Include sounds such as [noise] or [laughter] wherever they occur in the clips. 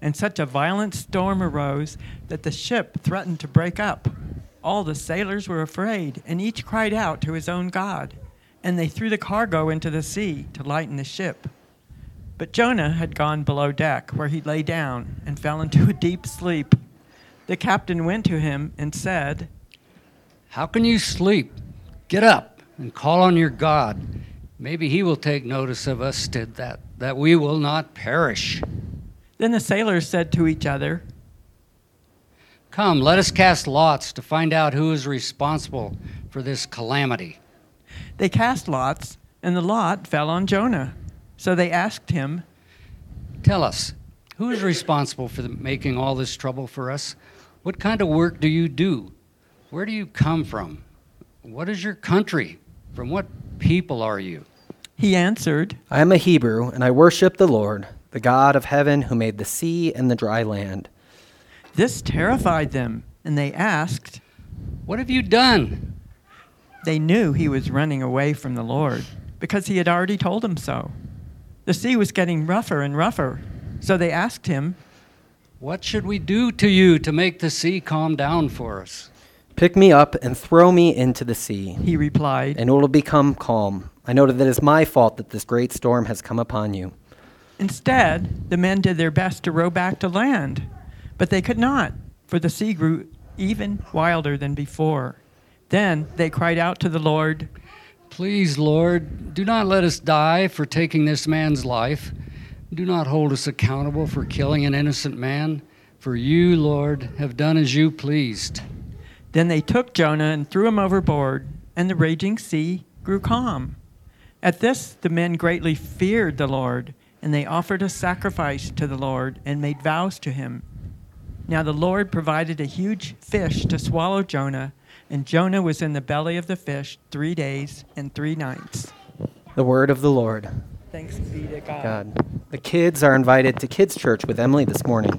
and such a violent storm arose that the ship threatened to break up. All the sailors were afraid, and each cried out to his own God. And they threw the cargo into the sea to lighten the ship. But Jonah had gone below deck, where he lay down and fell into a deep sleep. The captain went to him and said, How can you sleep? Get up and call on your God. Maybe he will take notice of us did that, that we will not perish. Then the sailors said to each other, Come, let us cast lots to find out who is responsible for this calamity. They cast lots, and the lot fell on Jonah. So they asked him, Tell us, who is responsible for the, making all this trouble for us? What kind of work do you do? Where do you come from? What is your country? From what people are you? He answered, I am a Hebrew, and I worship the Lord, the God of heaven, who made the sea and the dry land. This terrified them, and they asked, What have you done? They knew he was running away from the Lord, because he had already told them so. The sea was getting rougher and rougher, so they asked him, What should we do to you to make the sea calm down for us? Pick me up and throw me into the sea, He replied, and it will become calm. I know that it is my fault that this great storm has come upon you. Instead, the men did their best to row back to land, but they could not, for the sea grew even wilder than before. Then they cried out to the Lord, Please, Lord, do not let us die for taking this man's life. Do not hold us accountable for killing an innocent man, for you, Lord, have done as you pleased. Then they took Jonah and threw him overboard, and the raging sea grew calm. At this, the men greatly feared the Lord, and they offered a sacrifice to the Lord and made vows to him. Now the Lord provided a huge fish to swallow Jonah, and Jonah was in the belly of the fish three days and three nights. The word of the Lord. Thanks be to God. God. The kids are invited to Kids Church with Emily this morning.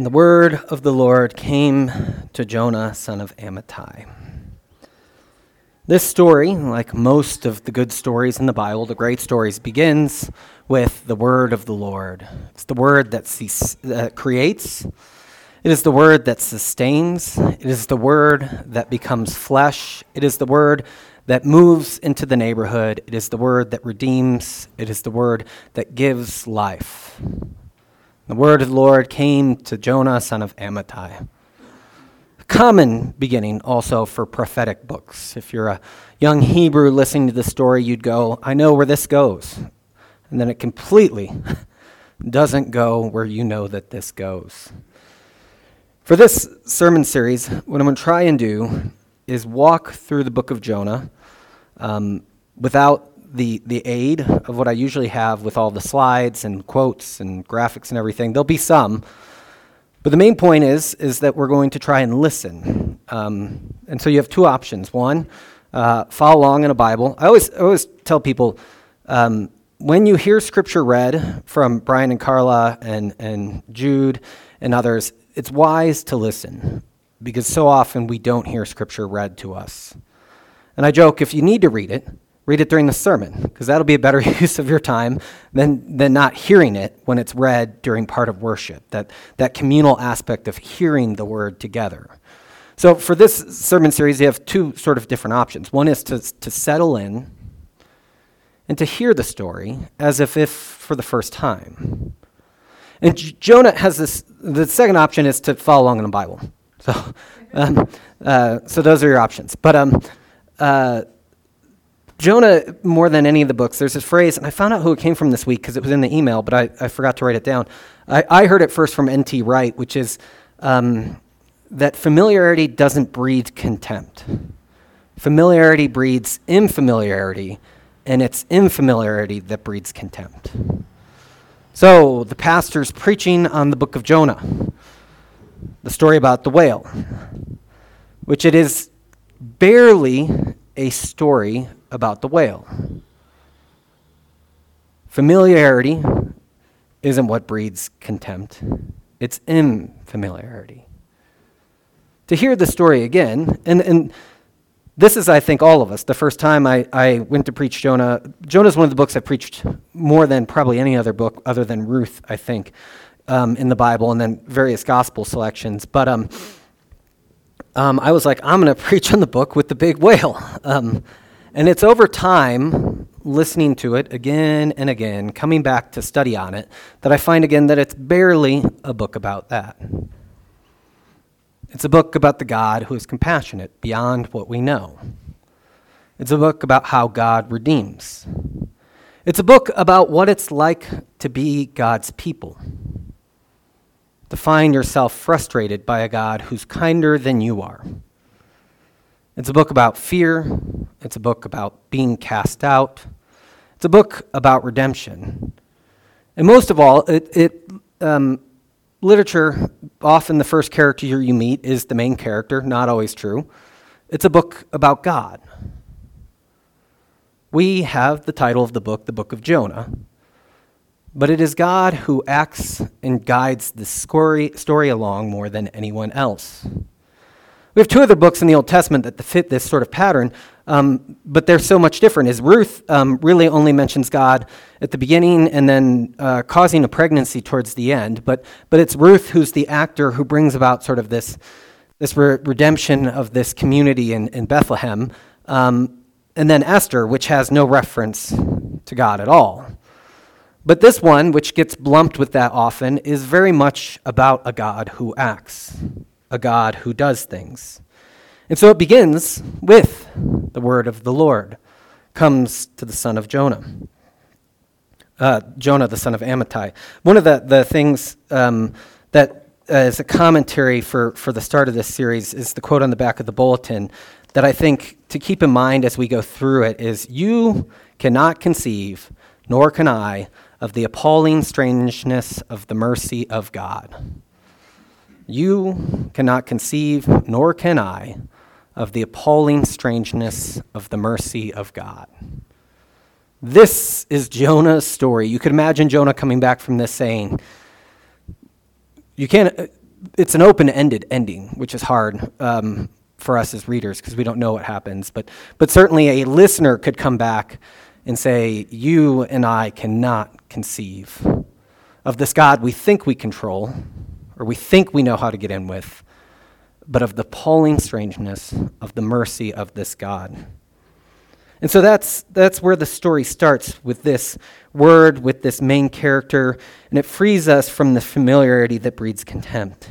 And the word of the Lord came to Jonah, son of Amittai. This story, like most of the good stories in the Bible, the great stories, begins with the word of the Lord. It's the word that uh, creates, it is the word that sustains, it is the word that becomes flesh, it is the word that moves into the neighborhood, it is the word that redeems, it is the word that gives life. The word of the Lord came to Jonah, son of Amittai. Common beginning also for prophetic books. If you're a young Hebrew listening to the story, you'd go, I know where this goes. And then it completely [laughs] doesn't go where you know that this goes. For this sermon series, what I'm going to try and do is walk through the book of Jonah um, without the, the aid of what I usually have with all the slides and quotes and graphics and everything. There'll be some. But the main point is, is that we're going to try and listen. Um, and so you have two options. One, uh, follow along in a Bible. I always, I always tell people um, when you hear scripture read from Brian and Carla and, and Jude and others, it's wise to listen because so often we don't hear scripture read to us. And I joke if you need to read it, read it during the sermon because that'll be a better [laughs] use of your time than, than not hearing it when it's read during part of worship that, that communal aspect of hearing the word together so for this sermon series you have two sort of different options one is to, to settle in and to hear the story as if, if for the first time And J- Jonah has this, the second option is to follow along in the Bible. So, [laughs] um, uh, so those are your options. But um, uh, Jonah, more than any of the books, there's this phrase, and I found out who it came from this week because it was in the email, but I, I forgot to write it down. I, I heard it first from N.T. Wright, which is um, that familiarity doesn't breed contempt. Familiarity breeds infamiliarity, and it's infamiliarity that breeds contempt. So, the pastor's preaching on the book of Jonah, the story about the whale, which it is barely a story about the whale. Familiarity isn't what breeds contempt, it's infamiliarity. To hear the story again, and, and this is, I think, all of us. The first time I, I went to preach Jonah, Jonah is one of the books I preached more than probably any other book other than Ruth, I think, um, in the Bible, and then various gospel selections. But um, um, I was like, I'm going [laughs] to preach on the book with the big whale. And it's over time, listening to it again and again, coming back to study on it, that I find again that it's barely a book about that. It's a book about the God who is compassionate beyond what we know. It's a book about how God redeems. It's a book about what it's like to be God's people. To find yourself frustrated by a God who's kinder than you are. It's a book about fear. It's a book about being cast out. It's a book about redemption. And most of all, it, it um, literature, often the first character you meet is the main character, not always true. It's a book about God. We have the title of the book, the book of Jonah, but it is God who acts and guides the story, story along more than anyone else. We have two other books in the Old Testament that fit this sort of pattern, um, but they're so much different. Is Ruth um, really only mentions God at the beginning and then uh, causing a pregnancy towards the end, but but it's Ruth who's the actor who brings about sort of this this re- redemption of this community in, in Bethlehem, um, and then Esther, which has no reference to God at all. But this one, which gets lumped with that often, is very much about a God who acts a God who does things. And so it begins with the word of the Lord comes to the son of Jonah. Uh, Jonah, the son of Amittai. One of the, the things um, that uh, is a commentary for, for the start of this series is the quote on the back of the bulletin that I think to keep in mind as we go through it is You cannot conceive, nor can I, of the appalling strangeness of the mercy of God. You cannot conceive, nor can I, of the appalling strangeness of the mercy of God. This is Jonah's story. You could imagine Jonah coming back from this saying, You can't, it's an open ended ending, which is hard um, for us as readers because we don't know what happens. But, but certainly a listener could come back and say, You and I cannot conceive of this God we think we control or we think we know how to get in with, but of the appalling strangeness of the mercy of this God. And so that's, that's where the story starts with this word, with this main character, and it frees us from the familiarity that breeds contempt.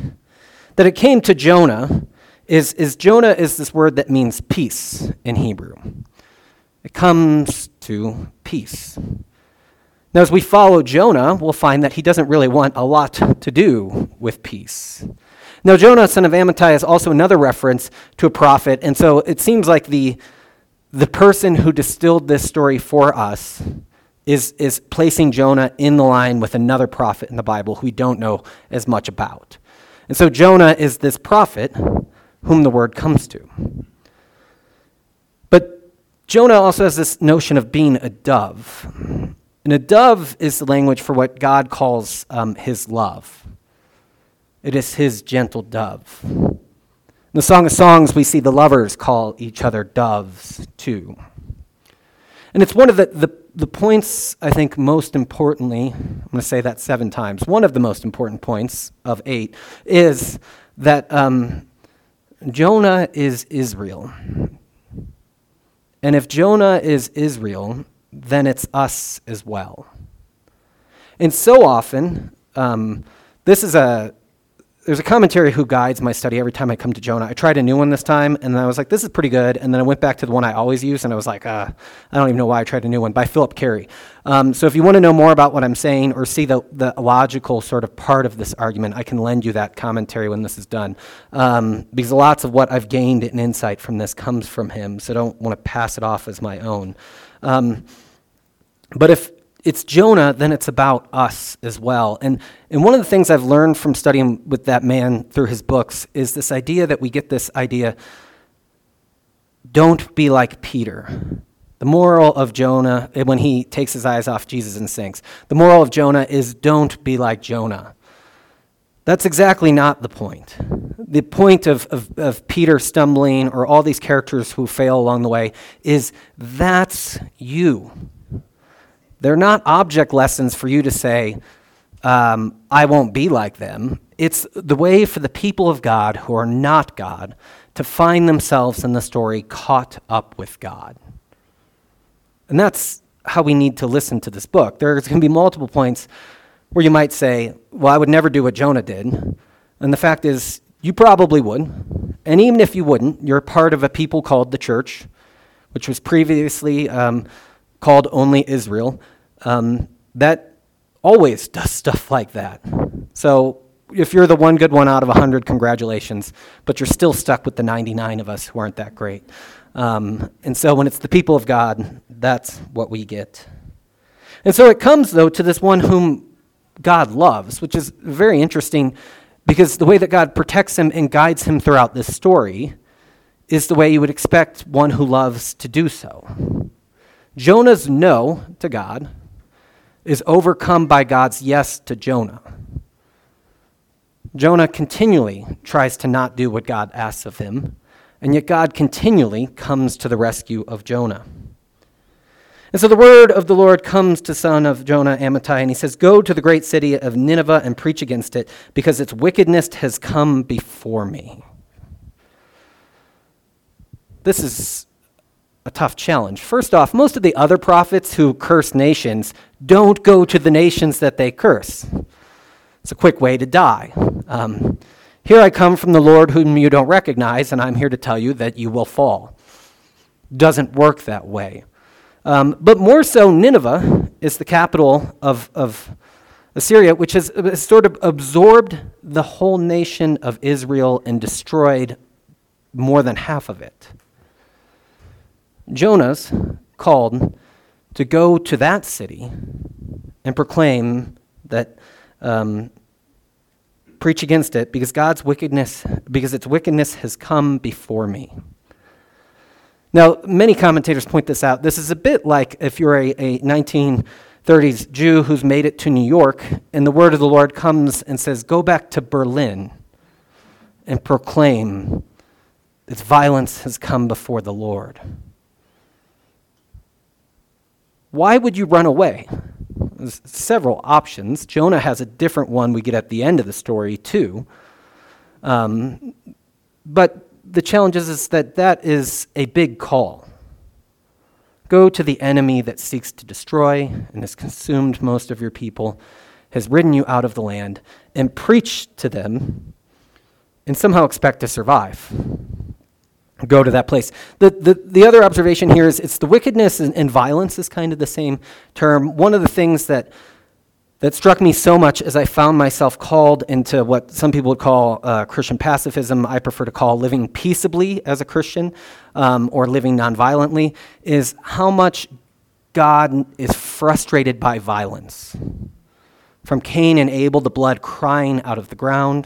That it came to Jonah is, is Jonah is this word that means peace in Hebrew. It comes to peace. Now, as we follow Jonah, we'll find that he doesn't really want a lot to do with peace. Now, Jonah, son of Amittai, is also another reference to a prophet, and so it seems like the, the person who distilled this story for us is, is placing Jonah in the line with another prophet in the Bible who we don't know as much about. And so Jonah is this prophet whom the word comes to. But Jonah also has this notion of being a dove. And a dove is the language for what God calls um, his love. It is his gentle dove. In the Song of Songs, we see the lovers call each other doves too. And it's one of the, the, the points, I think, most importantly, I'm going to say that seven times. One of the most important points of eight is that um, Jonah is Israel. And if Jonah is Israel, then it's us as well. And so often, Um, this is a there's a commentary who guides my study every time I come to Jonah. I tried a new one this time, and I was like, this is pretty good. And then I went back to the one I always use, and I was like, uh, I don't even know why I tried a new one by Phillip Cary. Um, so if you want to know more about what I'm saying or see the, the logical sort of part of this argument, I can lend you that commentary when this is done. Um, because lots of what I've gained in insight from this comes from him, so I don't want to pass it off as my own. Um, but if it's Jonah, then it's about us as well. And, and one of the things I've learned from studying with that man through his books is this idea that we get this idea don't be like Peter. The moral of Jonah, eh, when he takes his eyes off Jesus and sinks, the moral of Jonah is don't be like Jonah. That's exactly not the point. The point of, of, of Peter stumbling or all these characters who fail along the way is that's you. They're not object lessons for you to say, um, I won't be like them. It's the way for the people of God who are not God to find themselves in the story caught up with God. And that's how we need to listen to this book. There's going to be multiple points where you might say, Well, I would never do what Jonah did. And the fact is, you probably would. And even if you wouldn't, you're part of a people called the church, which was previously um, called Only Israel um, that always does stuff like that. So if you're the one good one out of 100, congratulations, but you're still stuck with the 99 of us who aren't that great. Um, and so when it's the people of God, that's what we get. And so it comes, though, to this one whom God loves, which is very interesting because the way that God protects him and guides him throughout this story is the way you would expect one who loves to do so. Jonah's no to God is overcome by God's yes to Jonah. Jonah continually tries to not do what God asks of him, and yet God continually comes to the rescue of Jonah. And so the word of the Lord comes to son of Jonah, Amittai, and he says, Go to the great city of Nineveh and preach against it, because its wickedness has come before me. This is a tough challenge. First off, most of the other prophets who curse nations don't go to the nations that they curse. It's a quick way to die. Um, here I come from the Lord whom you don't recognize, and I'm here to tell you that you will fall. Doesn't work that way. Um, but more so, Nineveh is the capital of, of Assyria, which has, has sort of absorbed the whole nation of Israel and destroyed more than half of it. Jonah's called to go to that city and proclaim that, um, preach against it because God's wickedness, because its wickedness has come before me. Now, many commentators point this out. This is a bit like if you're a, a 1930s Jew who's made it to New York, and the word of the Lord comes and says, Go back to Berlin and proclaim that violence has come before the Lord. Why would you run away? There's several options. Jonah has a different one we get at the end of the story, too. Um, but the challenge is, is that that is a big call. Go to the enemy that seeks to destroy and has consumed most of your people, has ridden you out of the land, and preach to them and somehow expect to survive go to that place. The, the, the other observation here is it's the wickedness and, and, violence is kind of the same term. One of the things that, that struck me so much as I found myself called into what some people would call uh, Christian pacifism, I prefer to call living peaceably as a Christian um, or living nonviolently, is how much God is frustrated by violence. From Cain and Abel, the blood crying out of the ground,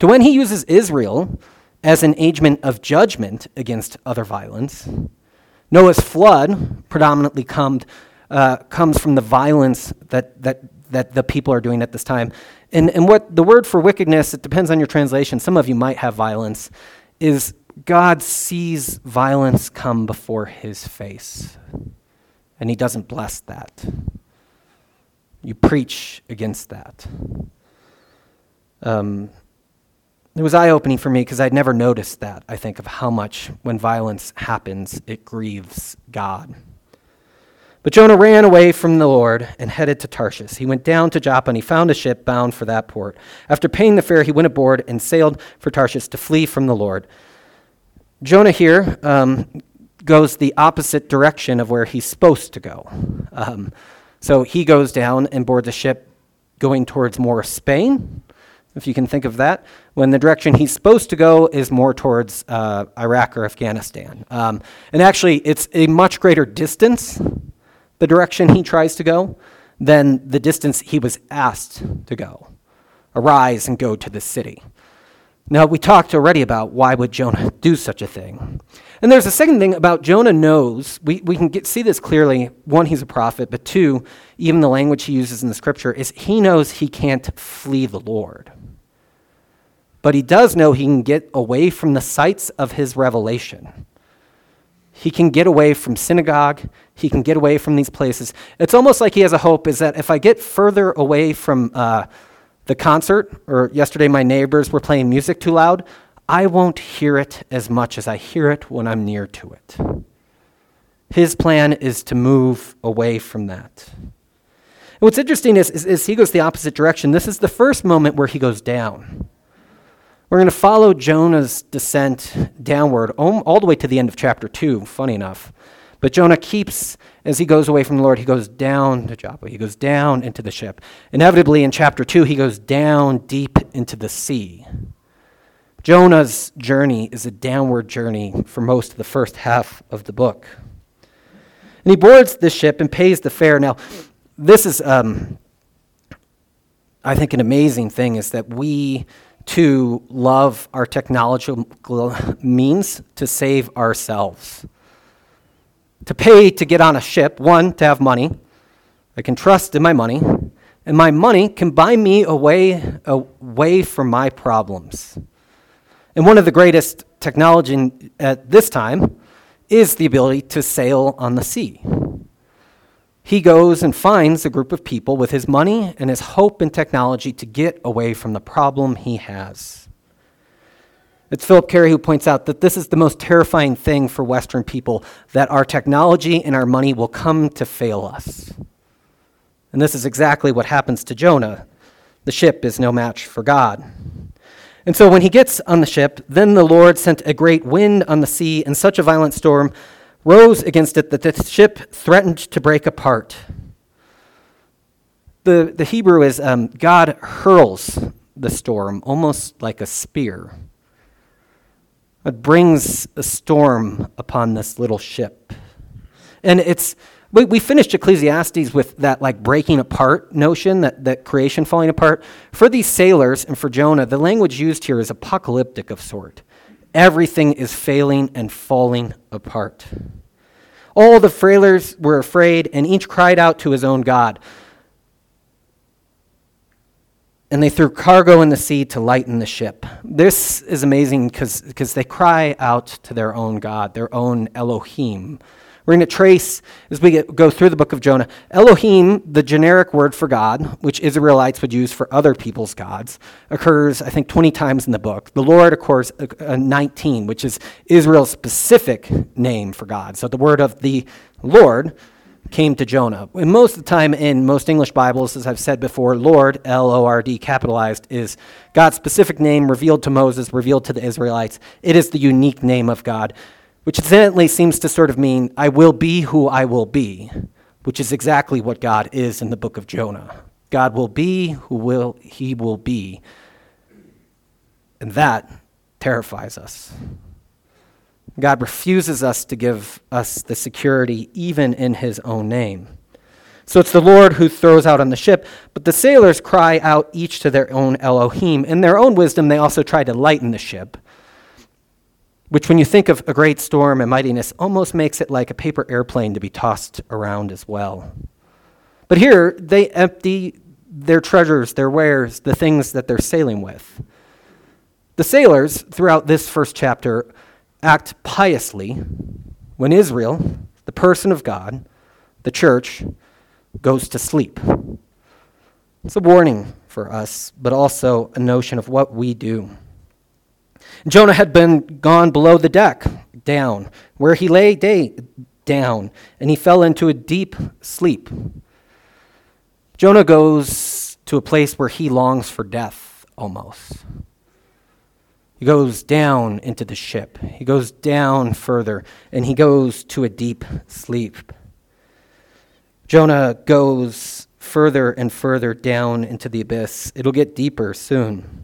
to when he uses Israel as an agent of judgment against other violence. Noah's flood predominantly come, uh, comes from the violence that, that, that the people are doing at this time. And, and what the word for wickedness, it depends on your translation. Some of you might have violence, is God sees violence come before his face. And he doesn't bless that. You preach against that. Um, it was eye opening for me because I'd never noticed that, I think, of how much when violence happens, it grieves God. But Jonah ran away from the Lord and headed to Tarshish. He went down to Joppa and he found a ship bound for that port. After paying the fare, he went aboard and sailed for Tarshish to flee from the Lord. Jonah here um, goes the opposite direction of where he's supposed to go. Um, so he goes down and boards a ship going towards more Spain, if you can think of that, when the direction he's supposed to go is more towards uh, Iraq or Afghanistan. Um, and actually, it's a much greater distance the direction he tries to go than the distance he was asked to go. Arise and go to the city. Now, we talked already about why would Jonah do such a thing. And there's a second thing about Jonah knows, we, we can get, see this clearly. One, he's a prophet, but two, even the language he uses in the scripture is he knows he can't flee the Lord. But he does know he can get away from the sights of his revelation. He can get away from synagogue. He can get away from these places. It's almost like he has a hope is that if I get further away from uh, the concert, or yesterday my neighbors were playing music too loud, I won't hear it as much as I hear it when I'm near to it. His plan is to move away from that. And what's interesting is, is, is he goes the opposite direction. This is the first moment where he goes down. We're going to follow Jonah's descent downward all the way to the end of chapter 2, funny enough. But Jonah keeps, as he goes away from the Lord, he goes down to Joppa. He goes down into the ship. Inevitably, in chapter 2, he goes down deep into the sea. Jonah's journey is a downward journey for most of the first half of the book. And he boards the ship and pays the fare. Now, this is, um, I think, an amazing thing is that we to love our technological means to save ourselves. To pay to get on a ship, one, to have money. I can trust in my money, and my money can buy me away, away from my problems. And one of the greatest technology at this time is the ability to sail on the sea he goes and finds a group of people with his money and his hope in technology to get away from the problem he has. It's Phillip Cary who points out that this is the most terrifying thing for Western people that our technology and our money will come to fail us. And this is exactly what happens to Jonah. The ship is no match for God. And so when he gets on the ship, then the Lord sent a great wind on the sea and such a violent storm rose against it that the ship threatened to break apart. The, the Hebrew is um, God hurls the storm almost like a spear. It brings a storm upon this little ship. And it's, we, we finished Ecclesiastes with that like breaking apart notion, that, that creation falling apart. For these sailors and for Jonah, the language used here is apocalyptic of sort. Everything is failing and falling apart. All the frailers were afraid, and each cried out to his own God. And they threw cargo in the sea to lighten the ship. This is amazing because they cry out to their own God, their own Elohim. We're going to trace, as we get, go through the book of Jonah, Elohim, the generic word for God, which Israelites would use for other people's gods, occurs, I think, 20 times in the book. The Lord, of course, uh, uh 19, which is Israel's specific name for God. So the word of the Lord came to Jonah. And most of the time in most English Bibles, as I've said before, Lord, L O R D, capitalized, is God's specific name revealed to Moses, revealed to the Israelites. It is the unique name of God which incidentally seems to sort of mean, I will be who I will be, which is exactly what God is in the book of Jonah. God will be who will he will be. And that terrifies us. God refuses us to give us the security even in his own name. So it's the Lord who throws out on the ship, but the sailors cry out each to their own Elohim. In their own wisdom, they also try to lighten the ship which, when you think of a great storm and mightiness, almost makes it like a paper airplane to be tossed around as well. But here, they empty their treasures, their wares, the things that they're sailing with. The sailors, throughout this first chapter, act piously when Israel, the person of God, the church, goes to sleep. It's a warning for us, but also a notion of what we do. Jonah had been gone below the deck, down, where he lay day, down, and he fell into a deep sleep. Jonah goes to a place where he longs for death almost. He goes down into the ship. He goes down further, and he goes to a deep sleep. Jonah goes further and further down into the abyss. It'll get deeper soon.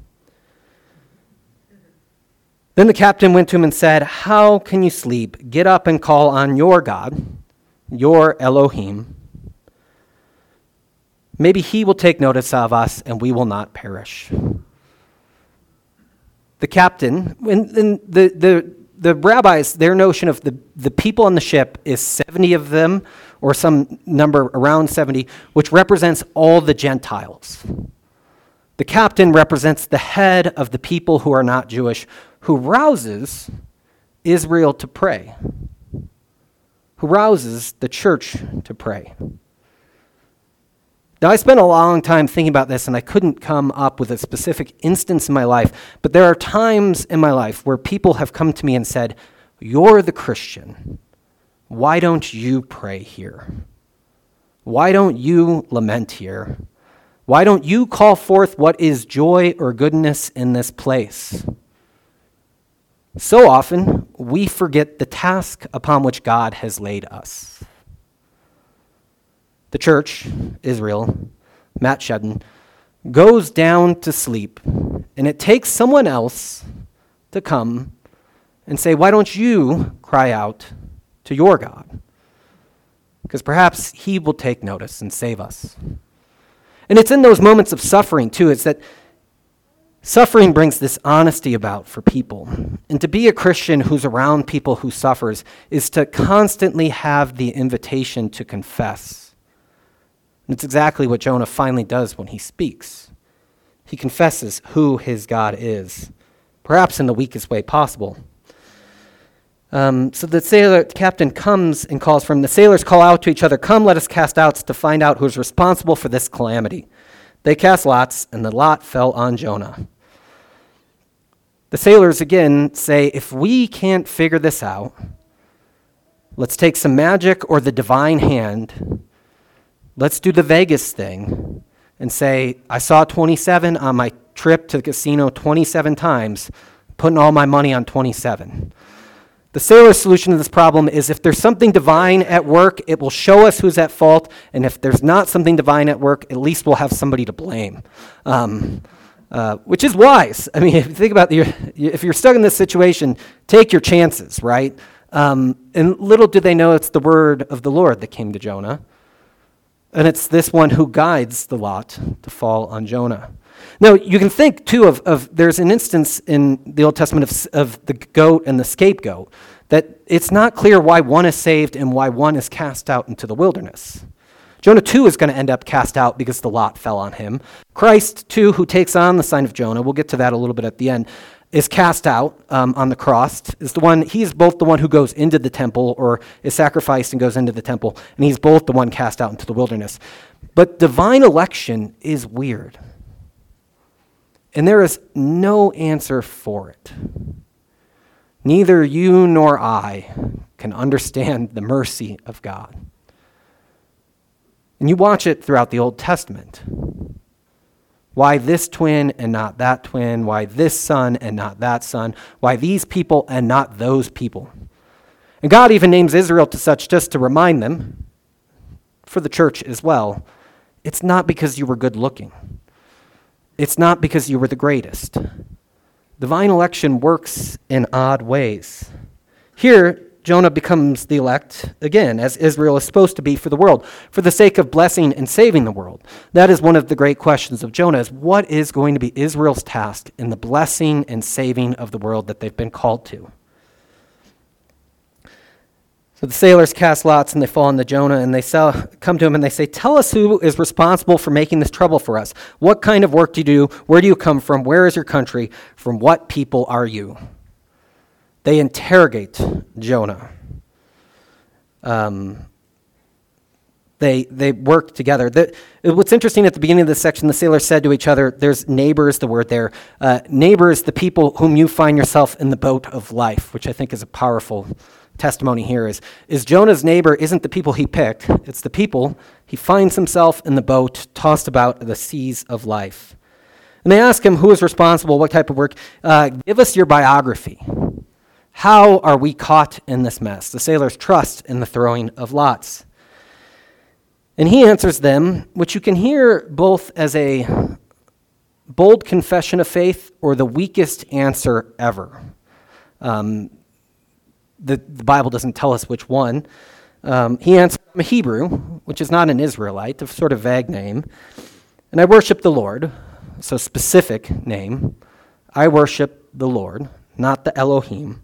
Then the captain went to him and said, How can you sleep? Get up and call on your God, your Elohim. Maybe he will take notice of us and we will not perish. The captain, and, and the, the, the rabbis, their notion of the, the people on the ship is 70 of them, or some number around 70, which represents all the Gentiles. The captain represents the head of the people who are not Jewish, who rouses Israel to pray, who rouses the church to pray. Now, I spent a long time thinking about this and I couldn't come up with a specific instance in my life, but there are times in my life where people have come to me and said, You're the Christian. Why don't you pray here? Why don't you lament here? Why don't you call forth what is joy or goodness in this place? So often, we forget the task upon which God has laid us. The church, Israel, Matt Shedden, goes down to sleep, and it takes someone else to come and say, Why don't you cry out to your God? Because perhaps He will take notice and save us. And it's in those moments of suffering, too. It's that Suffering brings this honesty about for people. And to be a Christian who's around people who suffers is to constantly have the invitation to confess. And it's exactly what Jonah finally does when he speaks. He confesses who his God is, perhaps in the weakest way possible. Um, so the sailor the captain comes and calls for him. The sailors call out to each other, Come, let us cast outs to find out who's responsible for this calamity. They cast lots, and the lot fell on Jonah. The sailors again say, if we can't figure this out, let's take some magic or the divine hand. Let's do the Vegas thing and say, I saw 27 on my trip to the casino 27 times, putting all my money on 27. The sailor's solution to this problem is if there's something divine at work, it will show us who's at fault. And if there's not something divine at work, at least we'll have somebody to blame. Um, uh, which is wise. I mean, [laughs] if you think about your, if you're stuck in this situation, take your chances, right? Um, and little do they know it's the word of the Lord that came to Jonah. And it's this one who guides the lot to fall on Jonah. Now, you can think too of, of there's an instance in the Old Testament of, of the goat and the scapegoat that it's not clear why one is saved and why one is cast out into the wilderness. Jonah too is going to end up cast out because the lot fell on him. Christ too, who takes on the sign of Jonah, we'll get to that a little bit at the end, is cast out um, on the cross. Is the one he's both the one who goes into the temple or is sacrificed and goes into the temple, and he's both the one cast out into the wilderness. But divine election is weird. And there is no answer for it. Neither you nor I can understand the mercy of God. And you watch it throughout the Old Testament. Why this twin and not that twin? Why this son and not that son? Why these people and not those people? And God even names Israel to such just to remind them, for the church as well, it's not because you were good looking. It's not because you were the greatest. Divine election works in odd ways. Here, Jonah becomes the elect again, as Israel is supposed to be for the world, for the sake of blessing and saving the world. That is one of the great questions of Jonah is what is going to be Israel's task in the blessing and saving of the world that they've been called to? So the sailors cast lots and they fall on the Jonah and they sell, come to him and they say, Tell us who is responsible for making this trouble for us. What kind of work do you do? Where do you come from? Where is your country? From what people are you? They interrogate Jonah. Um, they, they work together. The, what's interesting at the beginning of this section, the sailors said to each other, there's neighbors, the word there. Uh, neighbors, the people whom you find yourself in the boat of life, which I think is a powerful testimony here is, is Jonah's neighbor isn't the people he picked, it's the people he finds himself in the boat tossed about the seas of life. And they ask him who is responsible, what type of work. Uh, give us your biography. How are we caught in this mess? The sailors trust in the throwing of lots. And he answers them, which you can hear both as a bold confession of faith or the weakest answer ever. Um, the, the, Bible doesn't tell us which one. Um, he answered, I'm a Hebrew, which is not an Israelite, a sort of vague name. And I worship the Lord, so specific name. I worship the Lord, not the Elohim,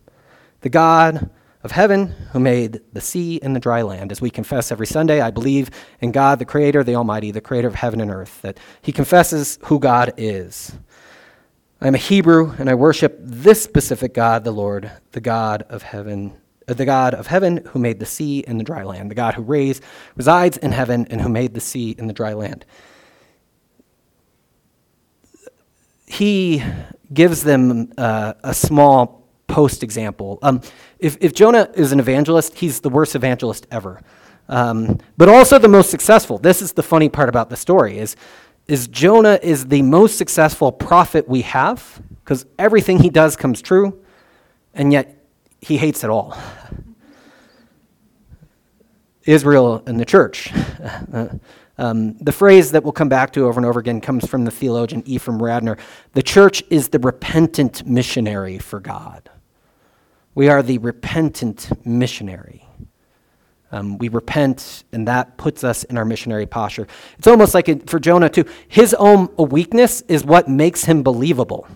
the God of heaven who made the sea and the dry land. As we confess every Sunday, I believe in God, the Creator, the Almighty, the Creator of heaven and earth, that He confesses who God is. I'm a Hebrew, and I worship this specific God, the Lord, the God of heaven, uh, the God of heaven who made the sea and the dry land, the God who raised, resides in heaven and who made the sea and the dry land. He gives them uh, a small post example. Um, if, if Jonah is an evangelist, he's the worst evangelist ever, um, but also the most successful. This is the funny part about the story: is is Jonah is the most successful prophet we have because everything he does comes true, and yet he hates it all. Israel and the church. [laughs] Um, the phrase that we'll come back to over and over again comes from the theologian Ephraim Radner. The church is the repentant missionary for God. We are the repentant missionary. Um, we repent, and that puts us in our missionary posture. It's almost like it, for Jonah, too. His own weakness is what makes him believable.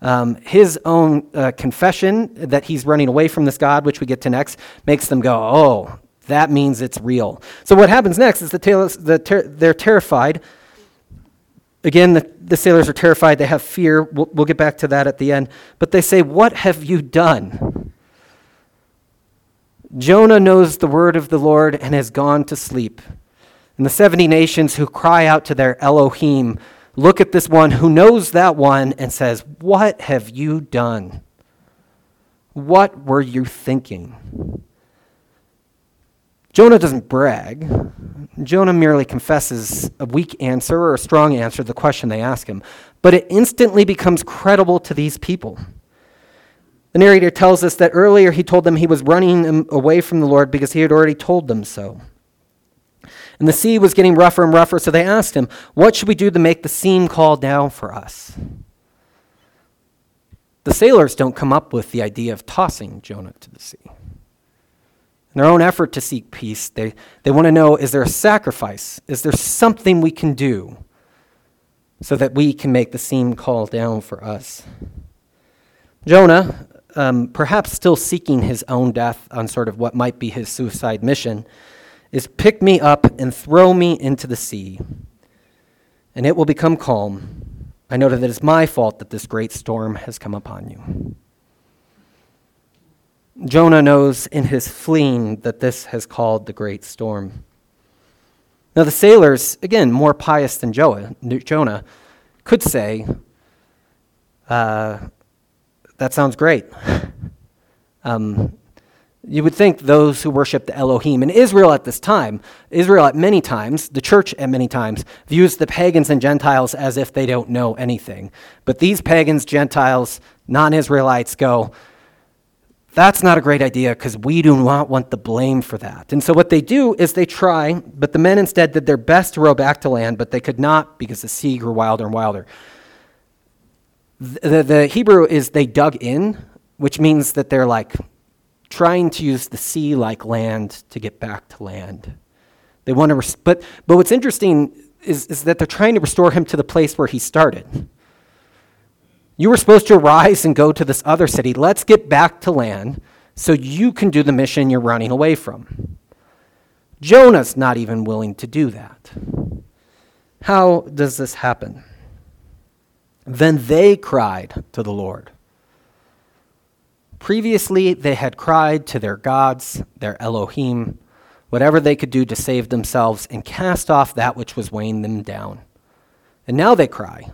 Um, his own uh, confession that he's running away from this God, which we get to next, makes them go, oh, that means it's real. So what happens next is the, the ter- they're terrified. Again, the, the, sailors are terrified. They have fear. We'll, we'll get back to that at the end. But they say, What have you done? Jonah knows the word of the Lord and has gone to sleep. And the 70 nations who cry out to their Elohim look at this one who knows that one and says, What have you done? What were you thinking? Jonah doesn't brag. Jonah merely confesses a weak answer or a strong answer to the question they ask him, but it instantly becomes credible to these people. The narrator tells us that earlier he told them he was running away from the Lord because he had already told them so. And the sea was getting rougher and rougher, so they asked him, What should we do to make the seam call down for us? The sailors don't come up with the idea of tossing Jonah to the sea. In their own effort to seek peace, they, they want to know is there a sacrifice? Is there something we can do so that we can make the seam call down for us? Jonah, um, perhaps still seeking his own death on sort of what might be his suicide mission, is pick me up and throw me into the sea, and it will become calm. I know that it is my fault that this great storm has come upon you. Jonah knows in his fleeing that this has called the great storm. Now, the sailors, again, more pious than Jonah, could say, uh, That sounds great. um, you would think those who worship the Elohim in Israel at this time, Israel at many times, the church at many times, views the pagans and Gentiles as if they don't know anything. But these pagans, Gentiles, non Israelites go, that's not a great idea because we do not want the blame for that. And so what they do is they try, but the men instead did their best to row back to land, but they could not because the sea grew wilder and wilder. The, the, Hebrew is they dug in, which means that they're like trying to use the sea like land to get back to land. They want to, res- but, but what's interesting is, is that they're trying to restore him to the place where he started. You were supposed to rise and go to this other city. Let's get back to land so you can do the mission you're running away from. Jonah's not even willing to do that. How does this happen? Then they cried to the Lord. Previously, they had cried to their gods, their Elohim, whatever they could do to save themselves and cast off that which was weighing them down. And now they cry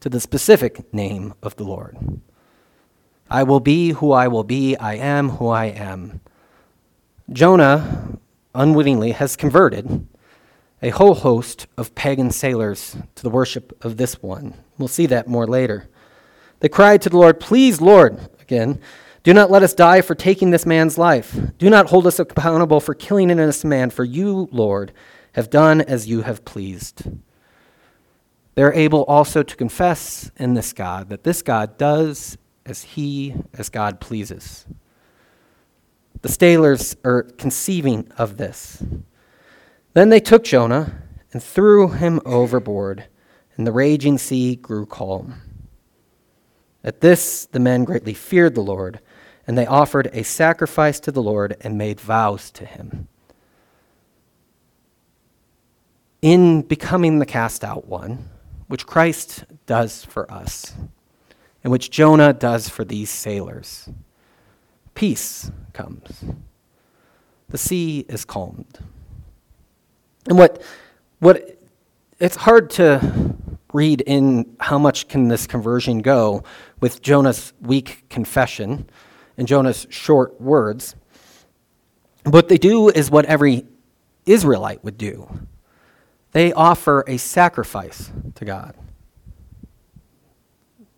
to the specific name of the Lord. I will be who I will be. I am who I am. Jonah unwittingly has converted a whole host of pagan sailors to the worship of this one. We'll see that more later. They cried to the Lord, Please, Lord, again, do not let us die for taking this man's life. Do not hold us accountable for killing an innocent man, for you, Lord, have done as you have pleased. They're able also to confess in this God that this God does as he, as God pleases. The sailors are conceiving of this. Then they took Jonah and threw him overboard, and the raging sea grew calm. At this, the men greatly feared the Lord and they offered a sacrifice to the Lord and made vows to him. In becoming the cast out one, which Christ does for us, and which Jonah does for these sailors, peace comes. The sea is calmed. And what, what it's hard to read in how much can this conversion go with Jonah's weak confession and Jonah's short words. What they do is what every Israelite would do they offer a sacrifice to God,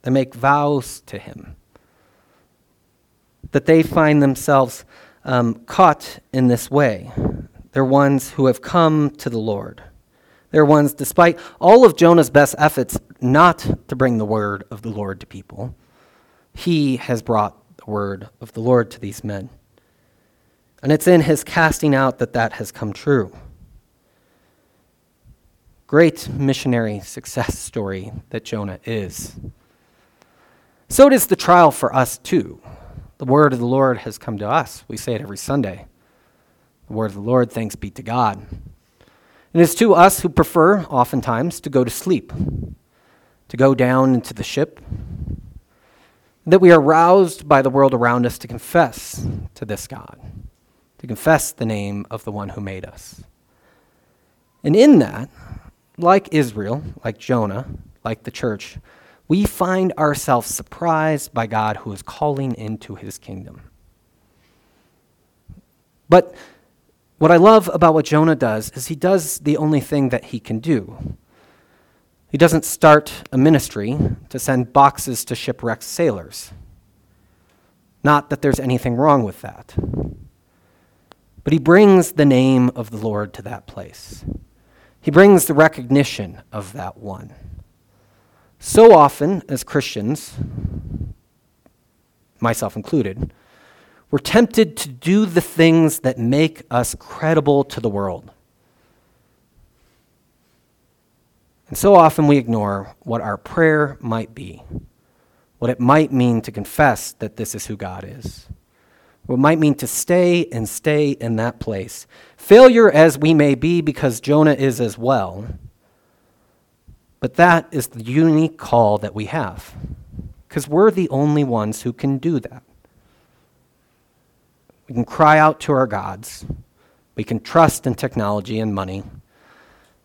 they make vows to Him. That they find themselves um, caught in this way. They're ones who have come to the Lord. They're ones, despite all of Jonah's best efforts not to bring the word of the Lord to people, he has brought the word of the Lord to these men. And it's in his casting out that that has come true. Great missionary success story that Jonah is. So does the trial for us, too. The word of the Lord has come to us. We say it every Sunday. The word of the Lord, thanks be to God. And it's to us who prefer, oftentimes, to go to sleep, to go down into the ship, that we are roused by the world around us to confess to this God, to confess the name of the one who made us. And in that, like Israel, like Jonah, like the church, we find ourselves surprised by God who is calling into his kingdom. But what I love about what Jonah does is he does the only thing that he can do. He doesn't start a ministry to send boxes to shipwrecked sailors. Not that there's anything wrong with that. But he brings the name of the Lord to that place. He brings the recognition of that one. So often, as Christians, myself included, we're tempted to do the things that make us credible to the world. And so often we ignore what our prayer might be, what it might mean to confess that this is who God is, what it might mean to stay and stay in that place. Failure as we may be, because Jonah is as well, but that is the unique call that we have, because we're the only ones who can do that. We can cry out to our gods. We can trust in technology and money.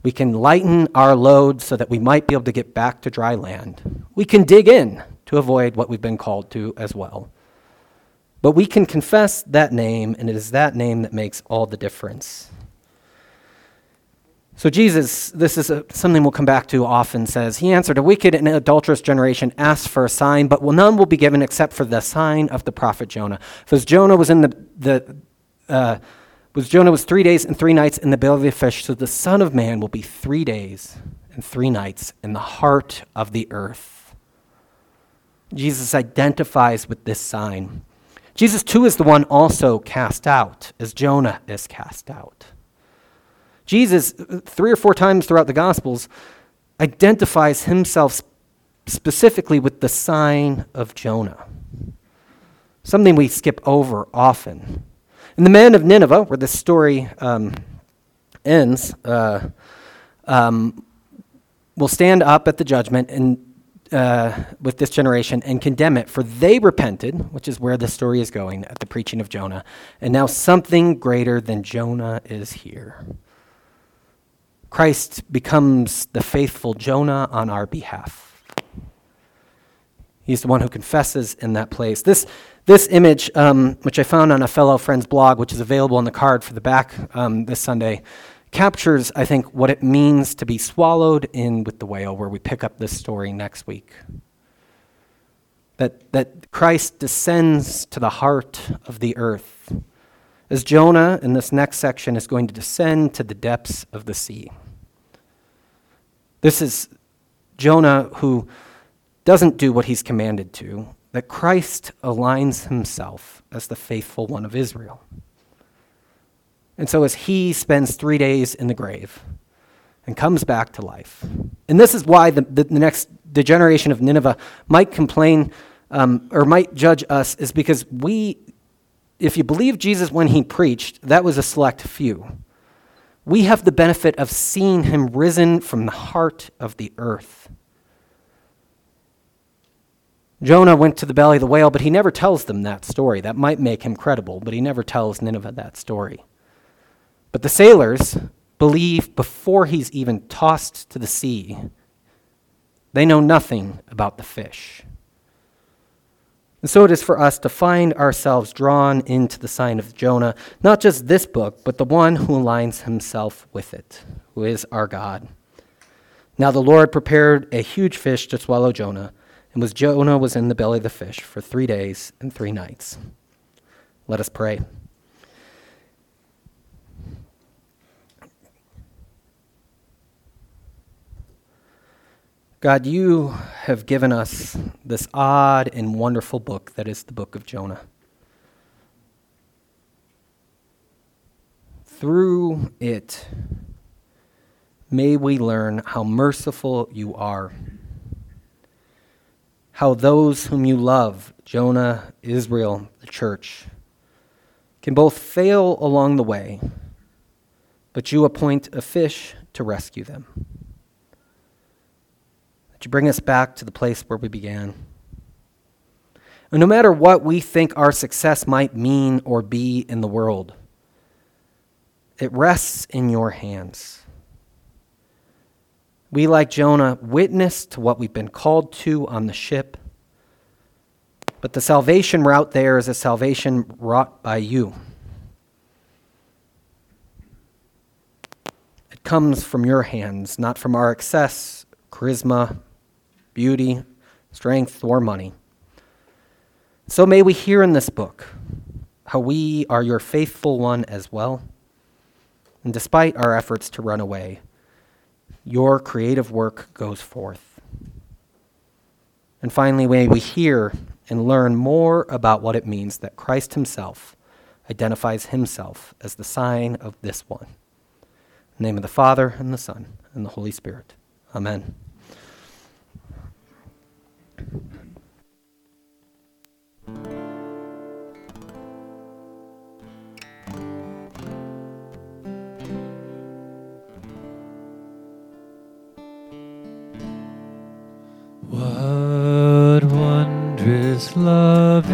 We can lighten our load so that we might be able to get back to dry land. We can dig in to avoid what we've been called to as well. But we can confess that name, and it is that name that makes all the difference. So, Jesus, this is a, something we'll come back to often, says, He answered, A wicked and adulterous generation asks for a sign, but none will be given except for the sign of the prophet Jonah. As Jonah was in the, the uh, was Jonah was three days and three nights in the belly of the fish, so the Son of Man will be three days and three nights in the heart of the earth. Jesus identifies with this sign. Jesus, too, is the one also cast out, as Jonah is cast out. Jesus, three or four times throughout the Gospels, identifies himself specifically with the sign of Jonah, something we skip over often. And the men of Nineveh, where this story um, ends, uh, um, will stand up at the judgment and uh, with this generation and condemn it, for they repented, which is where the story is going at the preaching of Jonah, and now something greater than Jonah is here. Christ becomes the faithful Jonah on our behalf. He's the one who confesses in that place. This, this image, um, which I found on a fellow friend's blog, which is available on the card for the back um, this Sunday, captures, I think, what it means to be swallowed in with the whale, where we pick up this story next week. That, that Christ descends to the heart of the earth, as Jonah in this next section is going to descend to the depths of the sea. This is Jonah who doesn't do what he's commanded to, that Christ aligns himself as the faithful one of Israel. And so, as he spends three days in the grave and comes back to life, and this is why the, the, the next the generation of Nineveh might complain um, or might judge us, is because we, if you believe Jesus when he preached, that was a select few. We have the benefit of seeing him risen from the heart of the earth. Jonah went to the belly of the whale, but he never tells them that story. That might make him credible, but he never tells Nineveh that story. But the sailors believe before he's even tossed to the sea, they know nothing about the fish. And so it is for us to find ourselves drawn into the sign of Jonah, not just this book, but the one who aligns himself with it, who is our God. Now the Lord prepared a huge fish to swallow Jonah, and was Jonah was in the belly of the fish for three days and three nights. Let us pray. God, you have given us this odd and wonderful book that is the book of Jonah. Through it, may we learn how merciful you are, how those whom you love, Jonah, Israel, the church, can both fail along the way, but you appoint a fish to rescue them to bring us back to the place where we began. And no matter what we think our success might mean or be in the world, it rests in your hands. We, like Jonah, witness to what we've been called to on the ship, but the salvation route there is a salvation wrought by you. It comes from your hands, not from our excess, charisma, beauty, strength, or money. So may we hear in this book how we are your faithful one as well. And despite our efforts to run away, your creative work goes forth. And finally, may we hear and learn more about what it means that Christ himself identifies himself as the sign of this one. The name of the Father, and the Son, and the Holy Spirit. Amen. What wondrous love